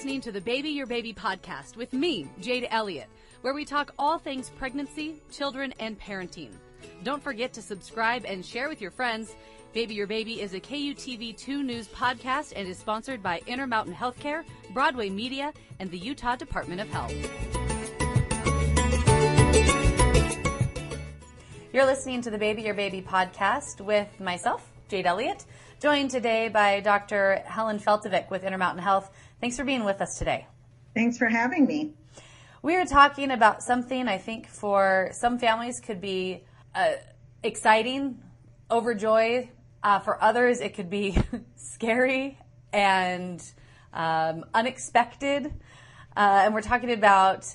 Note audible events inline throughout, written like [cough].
listening to the Baby Your Baby podcast with me, Jade Elliott, where we talk all things pregnancy, children, and parenting. Don't forget to subscribe and share with your friends. Baby Your Baby is a KUTV2 News podcast and is sponsored by Intermountain Healthcare, Broadway Media, and the Utah Department of Health. You're listening to the Baby Your Baby podcast with myself, Jade Elliott, joined today by Dr. Helen Feltovich with Intermountain Health. Thanks for being with us today. Thanks for having me. We are talking about something I think for some families could be uh, exciting, overjoy. Uh, for others, it could be [laughs] scary and um, unexpected. Uh, and we're talking about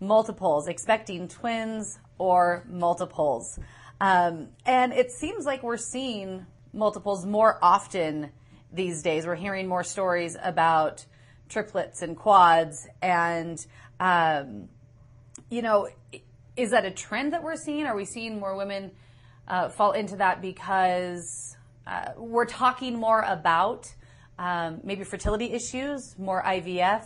multiples, expecting twins or multiples. Um, and it seems like we're seeing multiples more often these days. We're hearing more stories about triplets and quads. And, um, you know, is that a trend that we're seeing? Are we seeing more women uh, fall into that because uh, we're talking more about um, maybe fertility issues, more IVF,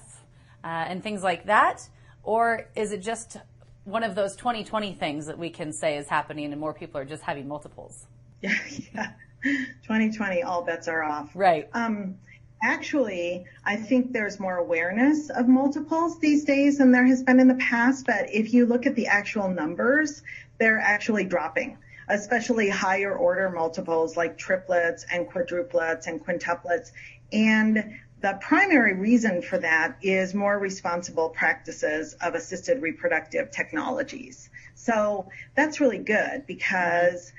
uh, and things like that? Or is it just one of those 2020 things that we can say is happening and more people are just having multiples. [laughs] Yeah, yeah. 2020, all bets are off. Right. Um, actually, I think there's more awareness of multiples these days than there has been in the past. But if you look at the actual numbers, they're actually dropping, especially higher order multiples like triplets and quadruplets and quintuplets. And the primary reason for that is more responsible practices of assisted reproductive technologies. So that's really good because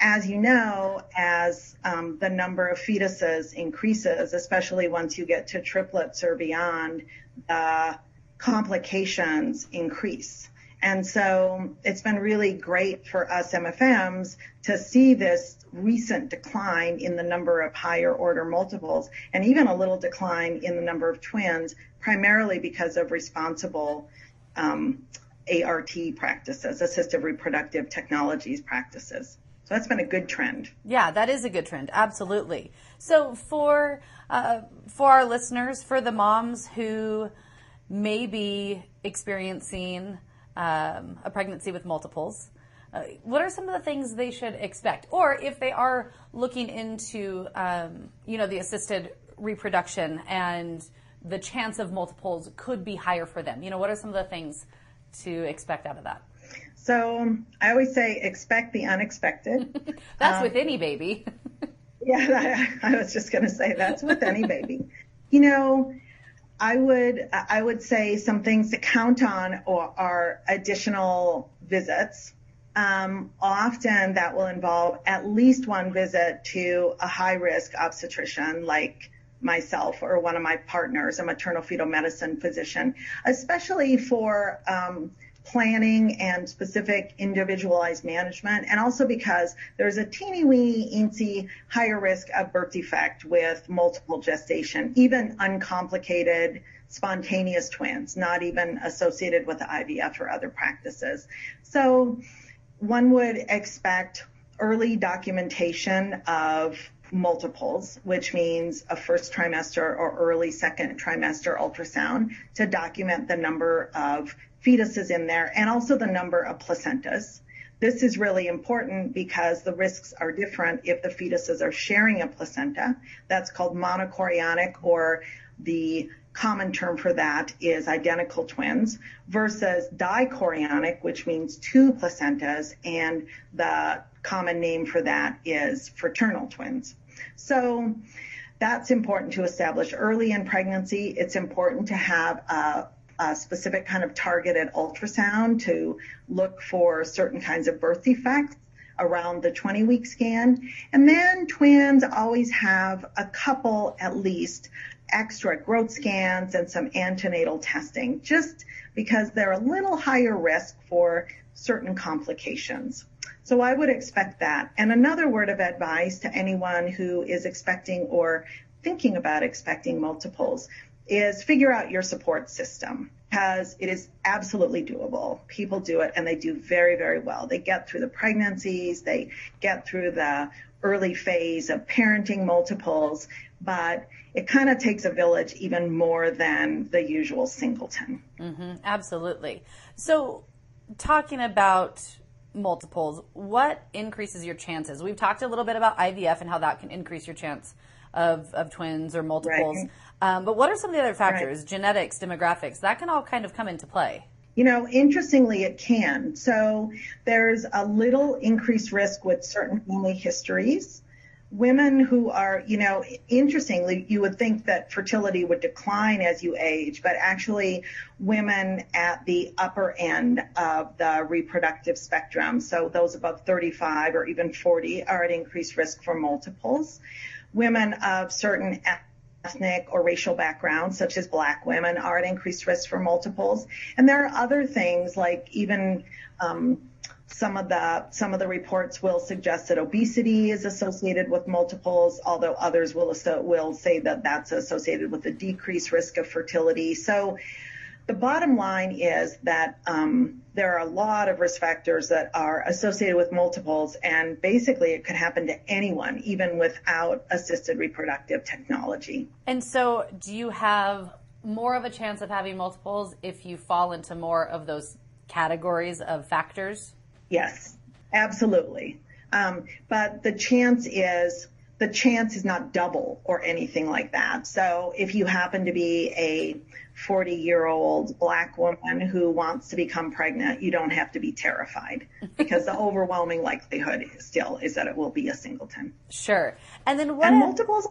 as you know, as um, the number of fetuses increases, especially once you get to triplets or beyond, the complications increase. And so it's been really great for us MFMs to see this recent decline in the number of higher order multiples and even a little decline in the number of twins, primarily because of responsible um, ART practices, assistive reproductive technologies practices. So that's been a good trend. Yeah, that is a good trend. Absolutely. So for uh, for our listeners, for the moms who may be experiencing um, a pregnancy with multiples. Uh, what are some of the things they should expect? Or if they are looking into, um, you know, the assisted reproduction and the chance of multiples could be higher for them. You know, what are some of the things to expect out of that? So I always say expect the unexpected. [laughs] that's um, with any baby. [laughs] [laughs] yeah, I, I was just going to say that's with any baby. You know, I would I would say some things to count on or are additional visits. Um, often that will involve at least one visit to a high risk obstetrician like myself or one of my partners, a maternal fetal medicine physician, especially for um, planning and specific individualized management, and also because there's a teeny weeny eensy higher risk of birth defect with multiple gestation, even uncomplicated spontaneous twins, not even associated with IVF or other practices. So one would expect early documentation of multiples, which means a first trimester or early second trimester ultrasound to document the number of fetuses in there and also the number of placentas. This is really important because the risks are different if the fetuses are sharing a placenta. That's called monochorionic or the common term for that is identical twins versus dichorionic, which means two placentas, and the common name for that is fraternal twins. So that's important to establish early in pregnancy. It's important to have a a specific kind of targeted ultrasound to look for certain kinds of birth defects around the 20 week scan. And then twins always have a couple at least extra growth scans and some antenatal testing just because they're a little higher risk for certain complications. So I would expect that. And another word of advice to anyone who is expecting or thinking about expecting multiples is figure out your support system because it is absolutely doable. People do it and they do very, very well. They get through the pregnancies, they get through the early phase of parenting multiples, but it kind of takes a village even more than the usual singleton. Mm-hmm, absolutely. So, talking about multiples, what increases your chances? We've talked a little bit about IVF and how that can increase your chance of, of twins or multiples. Right. Um, but what are some of the other factors? Right. Genetics, demographics, that can all kind of come into play. You know, interestingly, it can. So there's a little increased risk with certain family histories women who are, you know, interestingly, you would think that fertility would decline as you age, but actually women at the upper end of the reproductive spectrum, so those above 35 or even 40 are at increased risk for multiples. Women of certain ethnic or racial backgrounds, such as black women, are at increased risk for multiples. And there are other things like even um, some of the some of the reports will suggest that obesity is associated with multiples, although others will will say that that's associated with a decreased risk of fertility. So the bottom line is that um, there are a lot of risk factors that are associated with multiples, and basically it could happen to anyone, even without assisted reproductive technology. And so, do you have more of a chance of having multiples if you fall into more of those categories of factors? Yes, absolutely. Um, but the chance is the chance is not double or anything like that. So if you happen to be a 40 year old black woman who wants to become pregnant, you don't have to be terrified [laughs] because the overwhelming likelihood still is that it will be a singleton. Sure. And then what? And multiples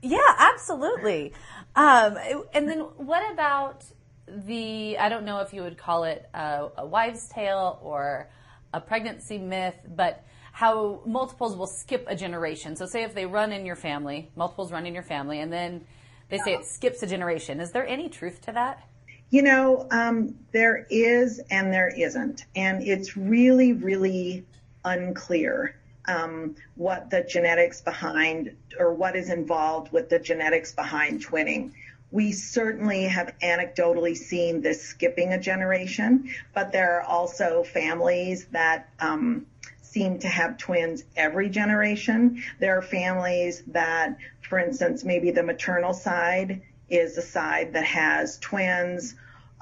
Yeah, absolutely. Um, and then what about the, I don't know if you would call it a, a wives' tale or a pregnancy myth, but how multiples will skip a generation. So say if they run in your family, multiples run in your family, and then they say it skips a generation. Is there any truth to that? You know, um, there is and there isn't. And it's really, really unclear um, what the genetics behind or what is involved with the genetics behind twinning. We certainly have anecdotally seen this skipping a generation, but there are also families that um, seem to have twins every generation. There are families that, for instance, maybe the maternal side is the side that has twins,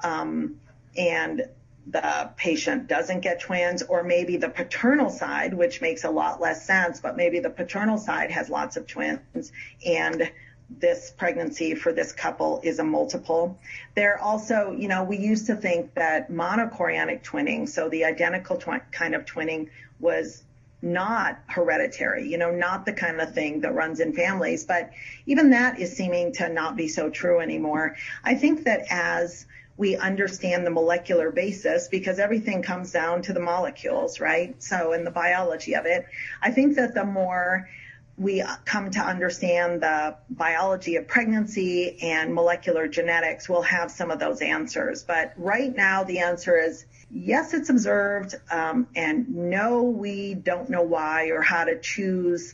um, and the patient doesn't get twins, or maybe the paternal side, which makes a lot less sense, but maybe the paternal side has lots of twins and this pregnancy for this couple is a multiple. There also, you know, we used to think that monochorionic twinning, so the identical twi- kind of twinning, was not hereditary, you know, not the kind of thing that runs in families. But even that is seeming to not be so true anymore. I think that as we understand the molecular basis because everything comes down to the molecules, right? So in the biology of it, I think that the more we come to understand the biology of pregnancy and molecular genetics, we'll have some of those answers. But right now, the answer is yes, it's observed, um, and no, we don't know why or how to choose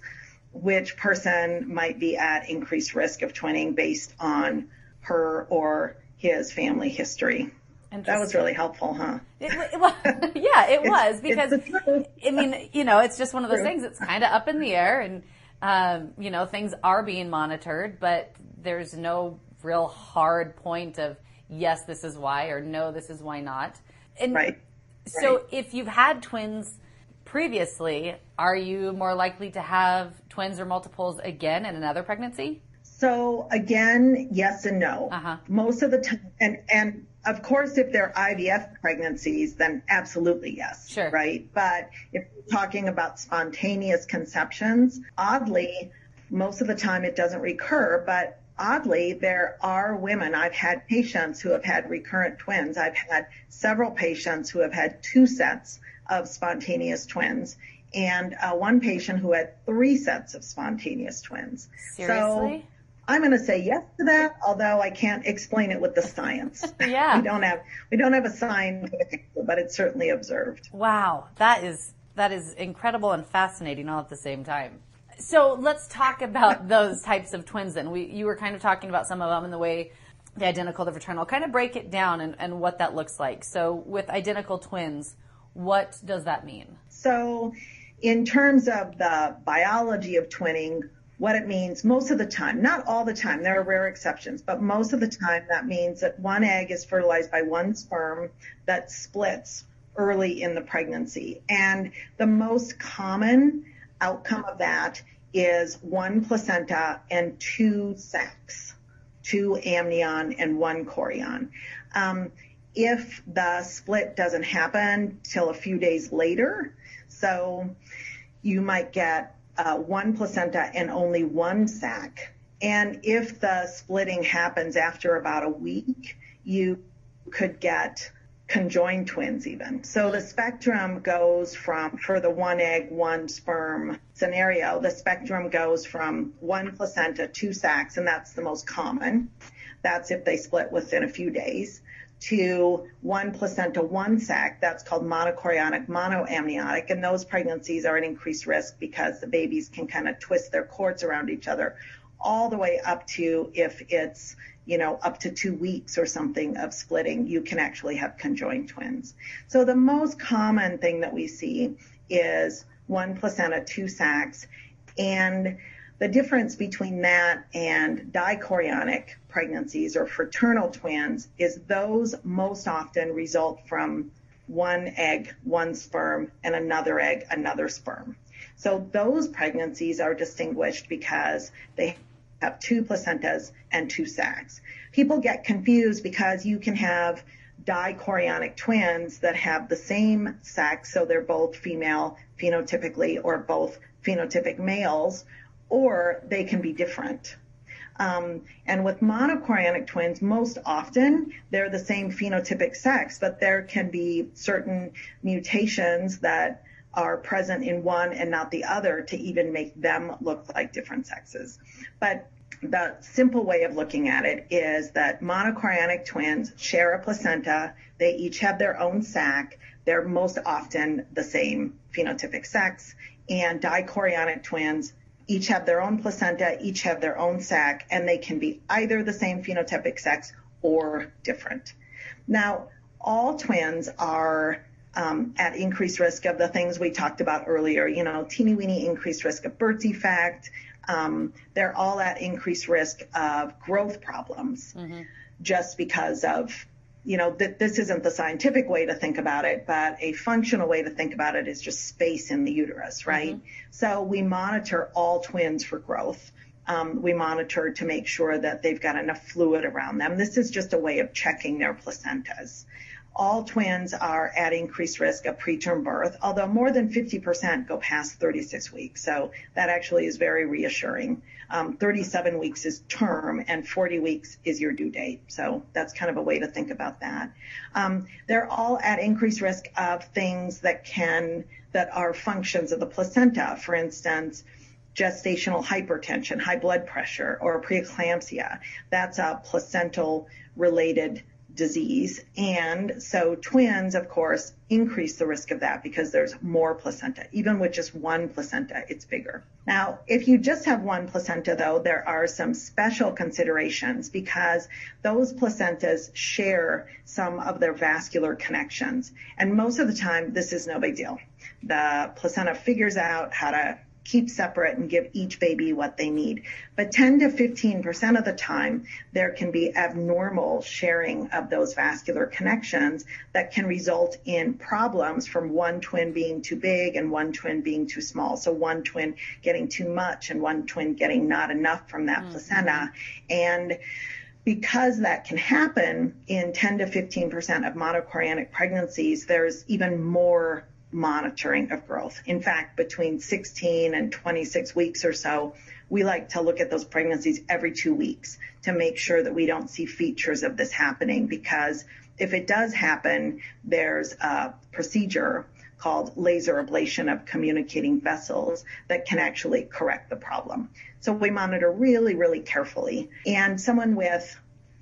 which person might be at increased risk of twinning based on her or his family history. That was really helpful, huh? It, well, [laughs] yeah, it was because I mean, you know, it's just one of those things. It's kind of up in the air, and um, you know, things are being monitored, but there's no real hard point of yes, this is why, or no, this is why not. And right. So right. if you've had twins previously, are you more likely to have twins or multiples again in another pregnancy? So again, yes and no. Uh-huh. Most of the time, and and of course, if they're IVF pregnancies, then absolutely yes. Sure. Right. But if we're talking about spontaneous conceptions, oddly, most of the time it doesn't recur, but oddly, there are women. I've had patients who have had recurrent twins. I've had several patients who have had two sets of spontaneous twins and uh, one patient who had three sets of spontaneous twins. Seriously? So, I'm going to say yes to that, although I can't explain it with the science. [laughs] yeah. we don't have we don't have a sign, but it's certainly observed. Wow, that is that is incredible and fascinating all at the same time. So let's talk about [laughs] those types of twins. Then we you were kind of talking about some of them and the way the identical the fraternal. Kind of break it down and, and what that looks like. So with identical twins, what does that mean? So in terms of the biology of twinning, what it means most of the time, not all the time, there are rare exceptions, but most of the time that means that one egg is fertilized by one sperm that splits early in the pregnancy. And the most common outcome of that is one placenta and two sacs, two amnion and one chorion. Um, if the split doesn't happen till a few days later, so you might get uh, one placenta and only one sac. And if the splitting happens after about a week, you could get conjoined twins even. So the spectrum goes from, for the one egg, one sperm scenario, the spectrum goes from one placenta, two sacs, and that's the most common. That's if they split within a few days to one placenta, one sac. That's called monochorionic, monoamniotic. And those pregnancies are at increased risk because the babies can kind of twist their cords around each other all the way up to if it's, you know, up to two weeks or something of splitting, you can actually have conjoined twins. So the most common thing that we see is one placenta, two sacs. And the difference between that and dichorionic pregnancies or fraternal twins is those most often result from one egg, one sperm, and another egg, another sperm. So those pregnancies are distinguished because they have two placentas and two sacs. People get confused because you can have dichorionic twins that have the same sex, so they're both female phenotypically or both phenotypic males, or they can be different. Um, and with monochorionic twins, most often they're the same phenotypic sex, but there can be certain mutations that are present in one and not the other to even make them look like different sexes. But the simple way of looking at it is that monochorionic twins share a placenta. They each have their own sac. They're most often the same phenotypic sex. And dichorionic twins each have their own placenta, each have their own sac, and they can be either the same phenotypic sex or different. Now, all twins are um, at increased risk of the things we talked about earlier, you know, teeny weeny increased risk of birth defect. Um, they're all at increased risk of growth problems mm-hmm. just because of you know, that this isn't the scientific way to think about it, but a functional way to think about it is just space in the uterus, right? Mm-hmm. So we monitor all twins for growth. Um, we monitor to make sure that they've got enough fluid around them. This is just a way of checking their placentas all twins are at increased risk of preterm birth, although more than 50% go past 36 weeks. So that actually is very reassuring. Um, 37 weeks is term and 40 weeks is your due date. So that's kind of a way to think about that. Um, they're all at increased risk of things that can, that are functions of the placenta. For instance, gestational hypertension, high blood pressure, or preeclampsia. That's a placental related disease. And so twins, of course, increase the risk of that because there's more placenta. Even with just one placenta, it's bigger. Now, if you just have one placenta, though, there are some special considerations because those placentas share some of their vascular connections. And most of the time, this is no big deal. The placenta figures out how to keep separate and give each baby what they need. But 10 to 15% of the time, there can be abnormal sharing of those vascular connections that can result in problems from one twin being too big and one twin being too small. So one twin getting too much and one twin getting not enough from that mm-hmm. placenta. And because that can happen in 10 to 15% of monochorionic pregnancies, there's even more monitoring of growth. In fact, between 16 and 26 weeks or so, we like to look at those pregnancies every two weeks to make sure that we don't see features of this happening because if it does happen, there's a procedure called laser ablation of communicating vessels that can actually correct the problem. So we monitor really, really carefully. And someone with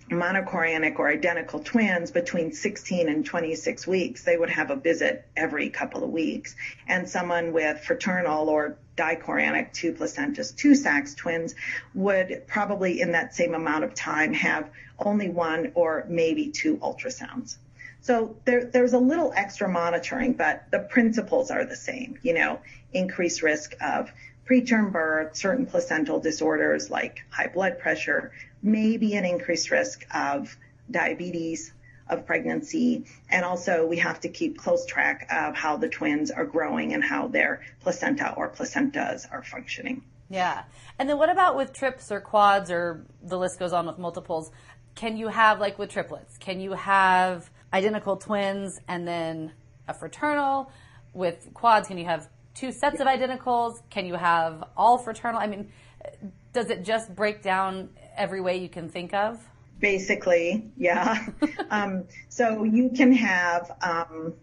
monochorionic or identical twins between 16 and 26 weeks, they would have a visit every couple of weeks. And someone with fraternal or dichorionic two placentas, two sacs twins would probably in that same amount of time have only one or maybe two ultrasounds. So there, there's a little extra monitoring, but the principles are the same. You know, increased risk of preterm birth, certain placental disorders like high blood pressure, maybe an increased risk of diabetes, of pregnancy. And also we have to keep close track of how the twins are growing and how their placenta or placentas are functioning. Yeah. And then what about with trips or quads or the list goes on with multiples? Can you have like with triplets? Can you have identical twins and then a fraternal? With quads, can you have two sets of identicals? Can you have all fraternal? I mean, does it just break down every way you can think of? Basically, yeah. [laughs] um, so you can have, um,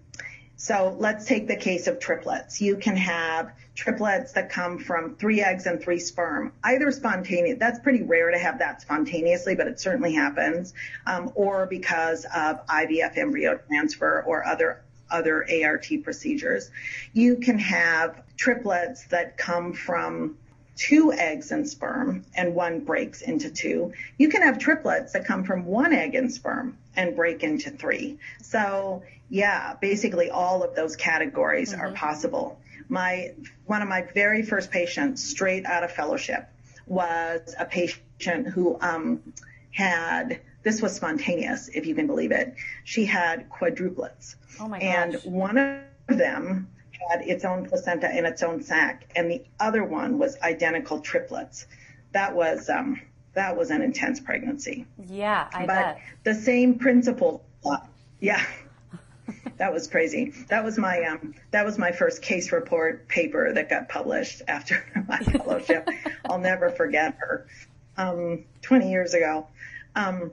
so let's take the case of triplets. You can have triplets that come from three eggs and three sperm, either spontaneous. That's pretty rare to have that spontaneously, but it certainly happens, um, or because of IVF embryo transfer or other other ART procedures. You can have triplets that come from two eggs and sperm and one breaks into two. You can have triplets that come from one egg and sperm and break into three. So yeah, basically all of those categories mm-hmm. are possible. My, one of my very first patients straight out of fellowship was a patient who, um, had, this was spontaneous, if you can believe it. She had quadruplets. Oh my gosh. And one of them had its own placenta and its own sac, and the other one was identical triplets. That was um, that was an intense pregnancy. Yeah, I but bet. the same principle. Yeah, that was crazy. That was my um, that was my first case report paper that got published after [laughs] my fellowship. I'll never forget her. Um, 20 years ago. Um,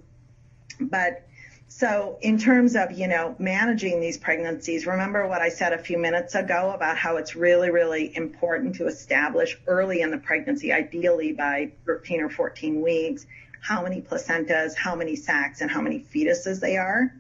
but so in terms of, you know, managing these pregnancies, remember what I said a few minutes ago about how it's really, really important to establish early in the pregnancy, ideally by 13 or 14 weeks, how many placentas, how many sacs, and how many fetuses they are.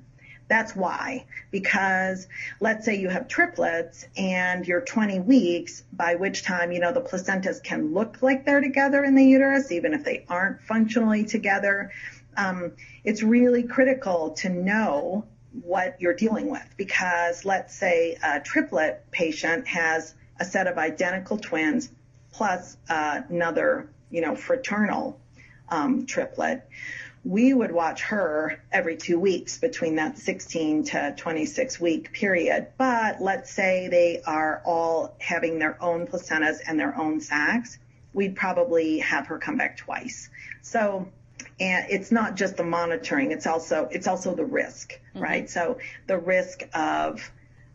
That's why. Because let's say you have triplets and you're 20 weeks, by which time, you know, the placentas can look like they're together in the uterus, even if they aren't functionally together um, it's really critical to know what you're dealing with because let's say a triplet patient has a set of identical twins plus uh, another, you know, fraternal um, triplet. We would watch her every two weeks between that 16 to 26 week period. But let's say they are all having their own placentas and their own sacs. We'd probably have her come back twice. So and it's not just the monitoring it's also it's also the risk mm-hmm. right? So the risk of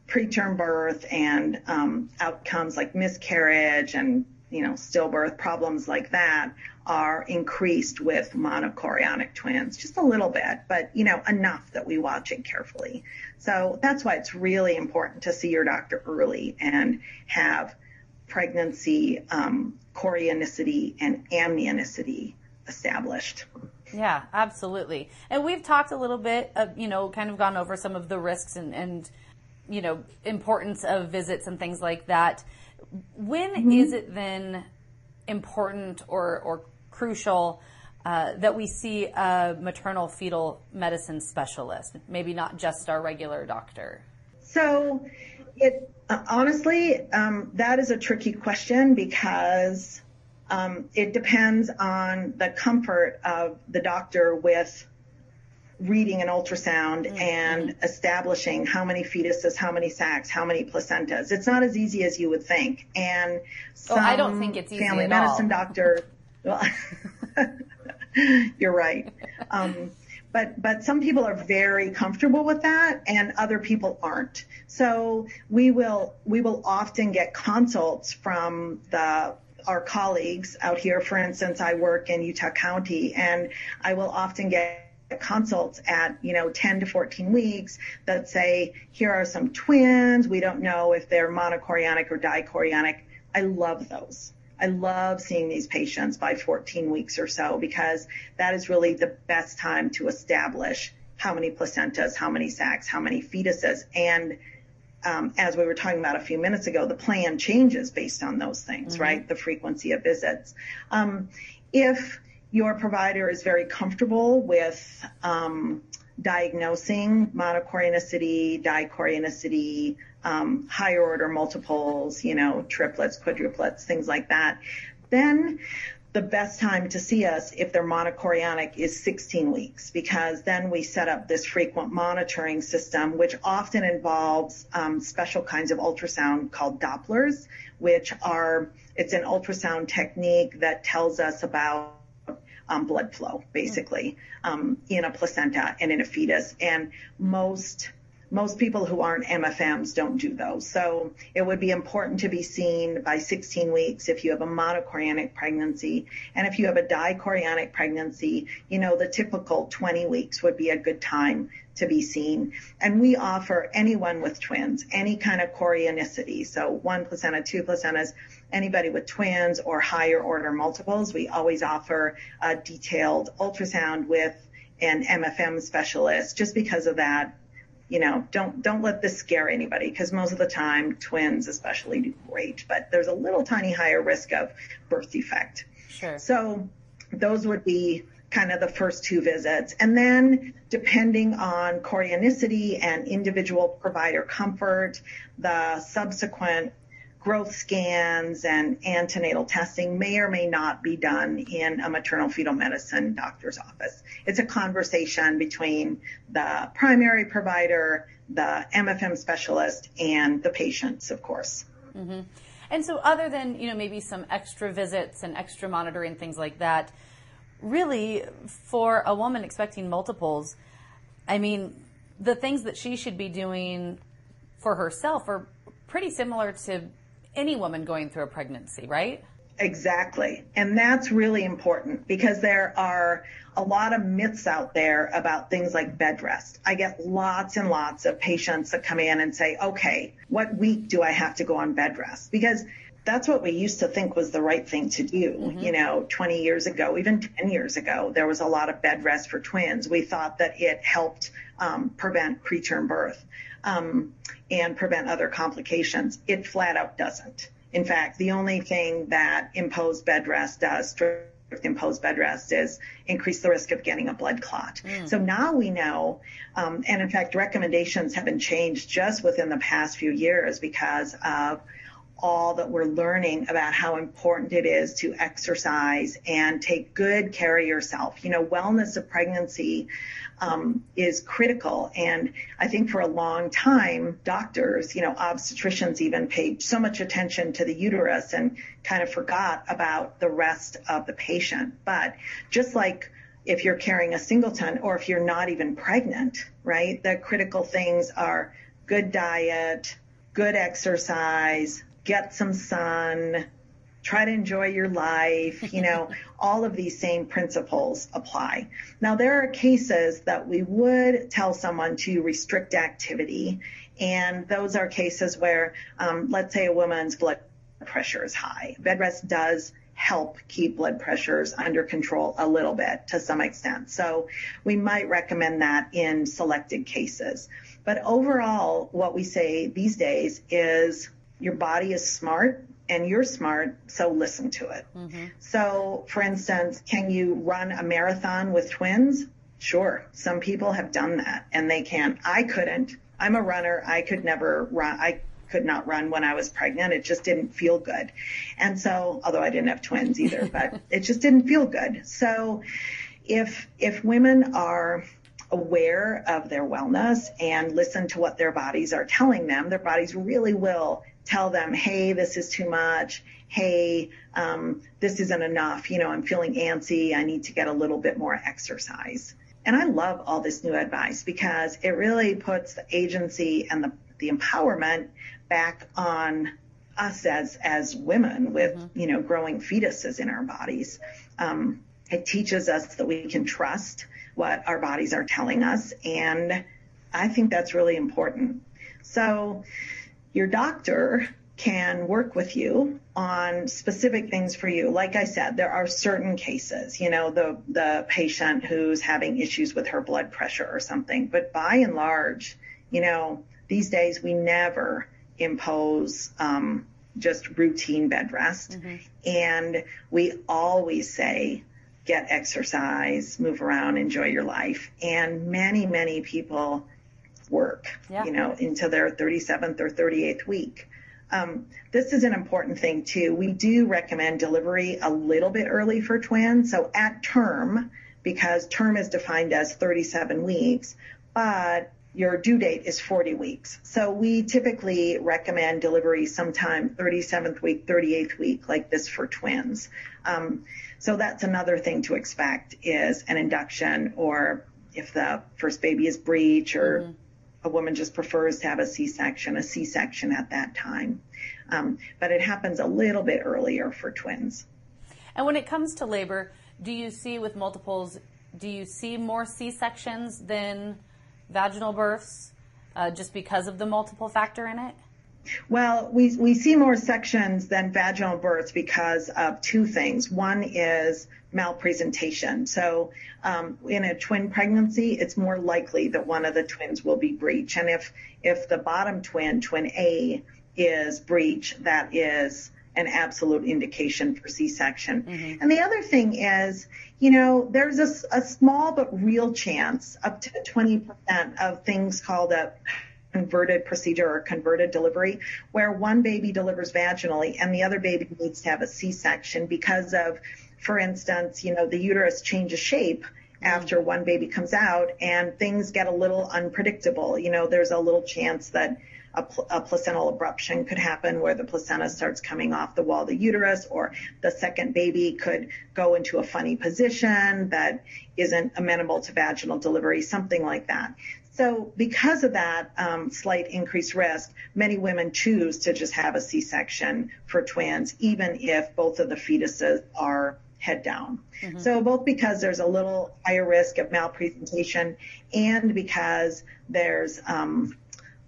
preterm birth and um, outcomes like miscarriage and you know stillbirth problems like that are increased with monochorionic twins just a little bit but you know enough that we watch it carefully. So that's why it's really important to see your doctor early and have pregnancy um, chorionicity and amnionicity established yeah, absolutely. And we've talked a little bit, of, you know, kind of gone over some of the risks and, and you know, importance of visits and things like that. When mm-hmm. is it then important or, or crucial uh, that we see a maternal fetal medicine specialist, maybe not just our regular doctor? So, it honestly, um, that is a tricky question because it depends on the comfort of the doctor with reading an ultrasound mm-hmm. and establishing how many fetuses, how many sacs, how many placentas. It's not as easy as you would think. And some oh, I don't think it's easy family medicine all. doctor, [laughs] well, [laughs] you're right. Um, but but some people are very comfortable with that and other people aren't. So we will we will often get consults from the our colleagues out here. For instance, I work in Utah County and I will often get consults at, you know, 10 to 14 weeks that say, here are some twins. We don't know if they're monochorionic or dichorionic. I love those. I love seeing these patients by 14 weeks or so because that is really the best time to establish how many placentas, how many sacs, how many fetuses, and um, as we were talking about a few minutes ago, the plan changes based on those things, mm-hmm. right? The frequency of visits. Um, if your provider is very comfortable with um, diagnosing monochorionicity, dichorionicity, um, higher order multiples, you know, triplets, quadruplets, things like that. Then the best time to see us if they're monochorionic is 16 weeks because then we set up this frequent monitoring system, which often involves um, special kinds of ultrasound called Dopplers, which are, it's an ultrasound technique that tells us about um, blood flow, basically, um, in a placenta and in a fetus. And most most people who aren't MFMs don't do those. So it would be important to be seen by 16 weeks if you have a monochorionic pregnancy. And if you have a dichorionic pregnancy, you know, the typical 20 weeks would be a good time to be seen. And we offer anyone with twins, any kind of chorionicity. So one placenta, two placentas, anybody with twins or higher order multiples, we always offer a detailed ultrasound with an MFM specialist just because of that you know, don't don't let this scare anybody because most of the time twins especially do great, but there's a little tiny higher risk of birth defect. Sure. So those would be kind of the first two visits. And then depending on chorionicity and individual provider comfort, the subsequent growth scans and antenatal testing may or may not be done in a maternal fetal medicine doctor's office. It's a conversation between the primary provider, the MFM specialist, and the patients, of course. Mm-hmm. And so, other than you know maybe some extra visits and extra monitoring things like that, really for a woman expecting multiples, I mean, the things that she should be doing for herself are pretty similar to any woman going through a pregnancy, right? Exactly. And that's really important because there are a lot of myths out there about things like bed rest. I get lots and lots of patients that come in and say, okay, what week do I have to go on bed rest? Because that's what we used to think was the right thing to do. Mm-hmm. You know, 20 years ago, even 10 years ago, there was a lot of bed rest for twins. We thought that it helped um, prevent preterm birth um, and prevent other complications. It flat out doesn't. In fact, the only thing that imposed bed rest does, strict imposed bed rest, is increase the risk of getting a blood clot. Mm. So now we know, um, and in fact, recommendations have been changed just within the past few years because of all that we're learning about how important it is to exercise and take good care of yourself. You know, wellness of pregnancy um, is critical. And I think for a long time, doctors, you know, obstetricians even paid so much attention to the uterus and kind of forgot about the rest of the patient. But just like if you're carrying a singleton or if you're not even pregnant, right, the critical things are good diet, good exercise, get some sun, try to enjoy your life, you know, [laughs] all of these same principles apply. Now, there are cases that we would tell someone to restrict activity, and those are cases where, um, let's say a woman's blood pressure is high. Bed rest does help keep blood pressures under control a little bit to some extent. So we might recommend that in selected cases. But overall, what we say these days is your body is smart and you're smart, so listen to it. Mm-hmm. So, for instance, can you run a marathon with twins? Sure. Some people have done that and they can. I couldn't. I'm a runner. I could never run. I could not run when I was pregnant. It just didn't feel good. And so, although I didn't have twins either, [laughs] but it just didn't feel good. So, if if women are aware of their wellness and listen to what their bodies are telling them, their bodies really will tell them, hey, this is too much. Hey, um, this isn't enough. You know, I'm feeling antsy. I need to get a little bit more exercise. And I love all this new advice because it really puts the agency and the, the empowerment back on us as as women with mm-hmm. you know growing fetuses in our bodies. Um, it teaches us that we can trust what our bodies are telling us, and I think that's really important. So your doctor can work with you on specific things for you. Like I said, there are certain cases, you know, the, the patient who's having issues with her blood pressure or something. But by and large, you know, these days we never impose, um, just routine bed rest. Mm-hmm. And we always say, get exercise, move around, enjoy your life. And many, many people work, yeah. you know, into their 37th or 38th week. Um, this is an important thing too. We do recommend delivery a little bit early for twins. So at term, because term is defined as 37 weeks, but your due date is 40 weeks. So we typically recommend delivery sometime 37th week, 38th week, like this for twins. Um, so that's another thing to expect is an induction or if the first baby is breech or mm-hmm. A woman just prefers to have a C-section, a C-section at that time. Um, but it happens a little bit earlier for twins. And when it comes to labor, do you see with multiples, do you see more C-sections than vaginal births uh, just because of the multiple factor in it? Well, we, we see more sections than vaginal births because of two things. One is malpresentation. So um, in a twin pregnancy, it's more likely that one of the twins will be breech. And if, if the bottom twin, twin A, is breech, that is an absolute indication for C-section. Mm-hmm. And the other thing is, you know, there's a, a small but real chance, up to 20% of things called a converted procedure or converted delivery, where one baby delivers vaginally and the other baby needs to have a C-section because of, for instance, you know, the uterus changes shape after one baby comes out and things get a little unpredictable. You know, there's a little chance that a, pl- a, placental abruption could happen where the placenta starts coming off the wall of the uterus, or the second baby could go into a funny position that isn't amenable to vaginal delivery, something like that. So because of that um, slight increased risk, many women choose to just have a C-section for twins, even if both of the fetuses are head down. Mm-hmm. So both because there's a little higher risk of malpresentation and because there's um,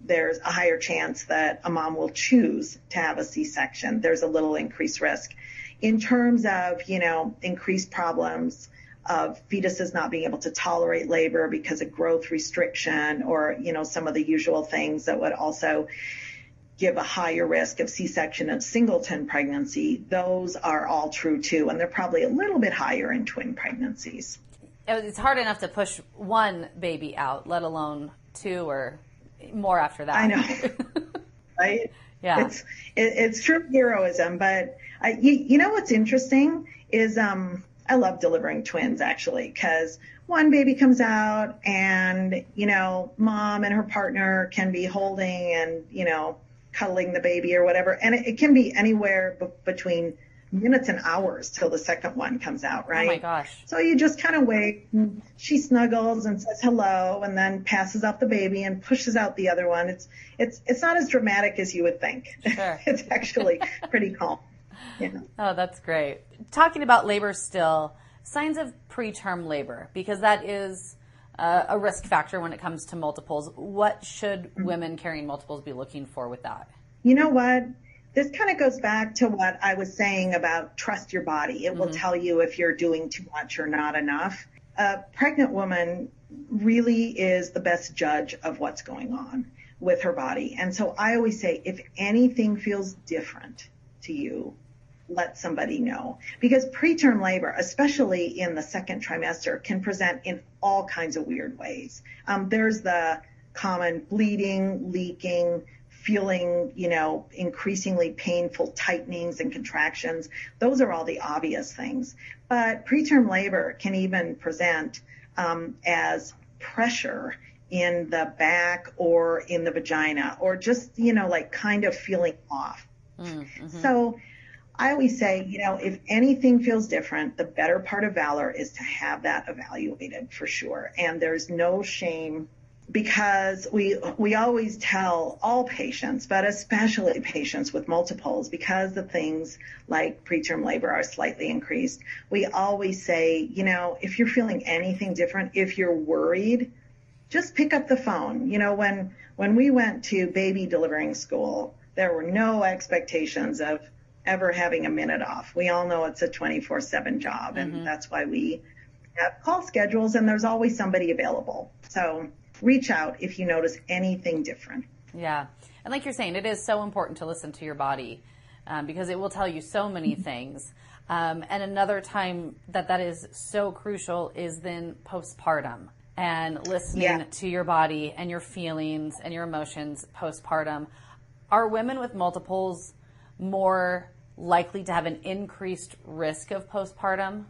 there's a higher chance that a mom will choose to have a C-section. There's a little increased risk. In terms of, you know, increased problems of fetuses not being able to tolerate labor because of growth restriction or, you know, some of the usual things that would also give a higher risk of C-section and singleton pregnancy, those are all true too. And they're probably a little bit higher in twin pregnancies. It's hard enough to push one baby out, let alone two or more after that. I know. [laughs] right? Yeah. It's, it, it's true heroism, but I, you, you know what's interesting is, um, I love delivering twins actually, cause one baby comes out and, you know, mom and her partner can be holding and, you know, cuddling the baby or whatever. And it, it can be anywhere b- between minutes and hours till the second one comes out, right? Oh my gosh. So you just kind of wait. she snuggles and says hello and then passes out the baby and pushes out the other one. It's, it's, it's not as dramatic as you would think. Sure. [laughs] it's actually pretty calm. Yeah. Oh, that's great. Talking about labor still, signs of preterm labor, because that is uh, a risk factor when it comes to multiples. What should women carrying multiples be looking for with that? You know what? this kind of goes back to what I was saying about trust your body. It mm-hmm. will tell you if you're doing too much or not enough. A pregnant woman really is the best judge of what's going on with her body. And so I always say, if anything feels different to you, let somebody know. Because preterm labor, especially in the second trimester, can present in all kinds of weird ways. Um, there's the common bleeding, leaking, feeling, you know, increasingly painful tightenings and contractions. Those are all the obvious things. But preterm labor can even present um, as pressure in the back or in the vagina or just, you know, like kind of feeling off. Mm-hmm. So I always say, you know, if anything feels different, the better part of valor is to have that evaluated for sure. And there's no shame because we we always tell all patients, but especially patients with multiples, because the things like preterm labor are slightly increased. We always say, you know, if you're feeling anything different, if you're worried, just pick up the phone. You know, when when we went to baby delivering school, there were no expectations of ever having a minute off. We all know it's a 24/7 job, and mm-hmm. that's why we have call schedules, and there's always somebody available. So reach out if you notice anything different. Yeah. And like you're saying, it is so important to listen to your body um, because it will tell you so many things. Um, and another time that that is so crucial is then postpartum and listening Yeah. to your body and your feelings and your emotions postpartum. Are women with multiples more likely to have an increased risk of postpartum?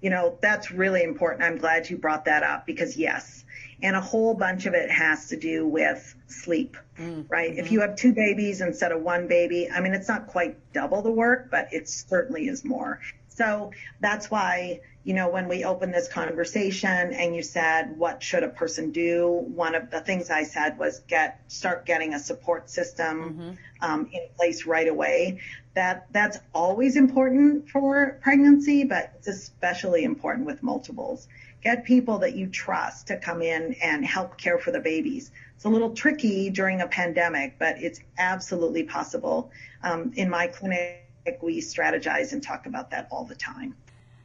You know, that's really important. I'm glad you brought that up because yes. And a whole bunch of it has to do with sleep, mm. right? If mm-hmm. you have two babies instead of one baby, I mean, it's not quite double the work, but it certainly is more. So that's why, you know, when we opened this conversation and you said, what should a person do? One of the things I said was get, start getting a support system mm-hmm. um, in place right away. That, that's always important for pregnancy, but it's especially important with multiples. Get people that you trust to come in and help care for the babies. It's a little tricky during a pandemic, but it's absolutely possible. Um, in my clinic, we strategize and talk about that all the time.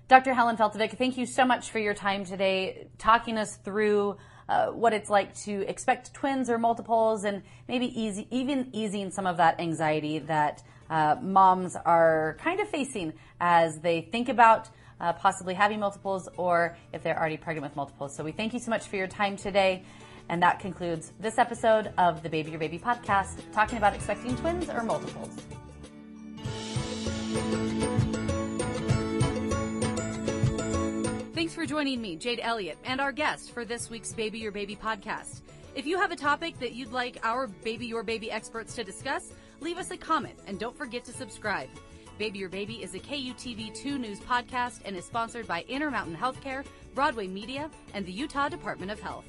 Dr. Helen Feltovich, thank you so much for your time today, talking us through uh, what it's like to expect twins or multiples, and maybe easy, even easing some of that anxiety that uh, moms are kind of facing as they think about uh, possibly having multiples or if they're already pregnant with multiples. So we thank you so much for your time today. And that concludes this episode of the Baby Your Baby podcast, talking about expecting twins or multiples. Thanks for joining me, Jade Elliott, and our guest for this week's Baby Your Baby podcast. If you have a topic that you'd like our Baby Your Baby experts to discuss, Leave us a comment and don't forget to subscribe. Baby Your Baby is a KUTV2 News podcast and is sponsored by Intermountain Healthcare, Broadway Media, and the Utah Department of Health.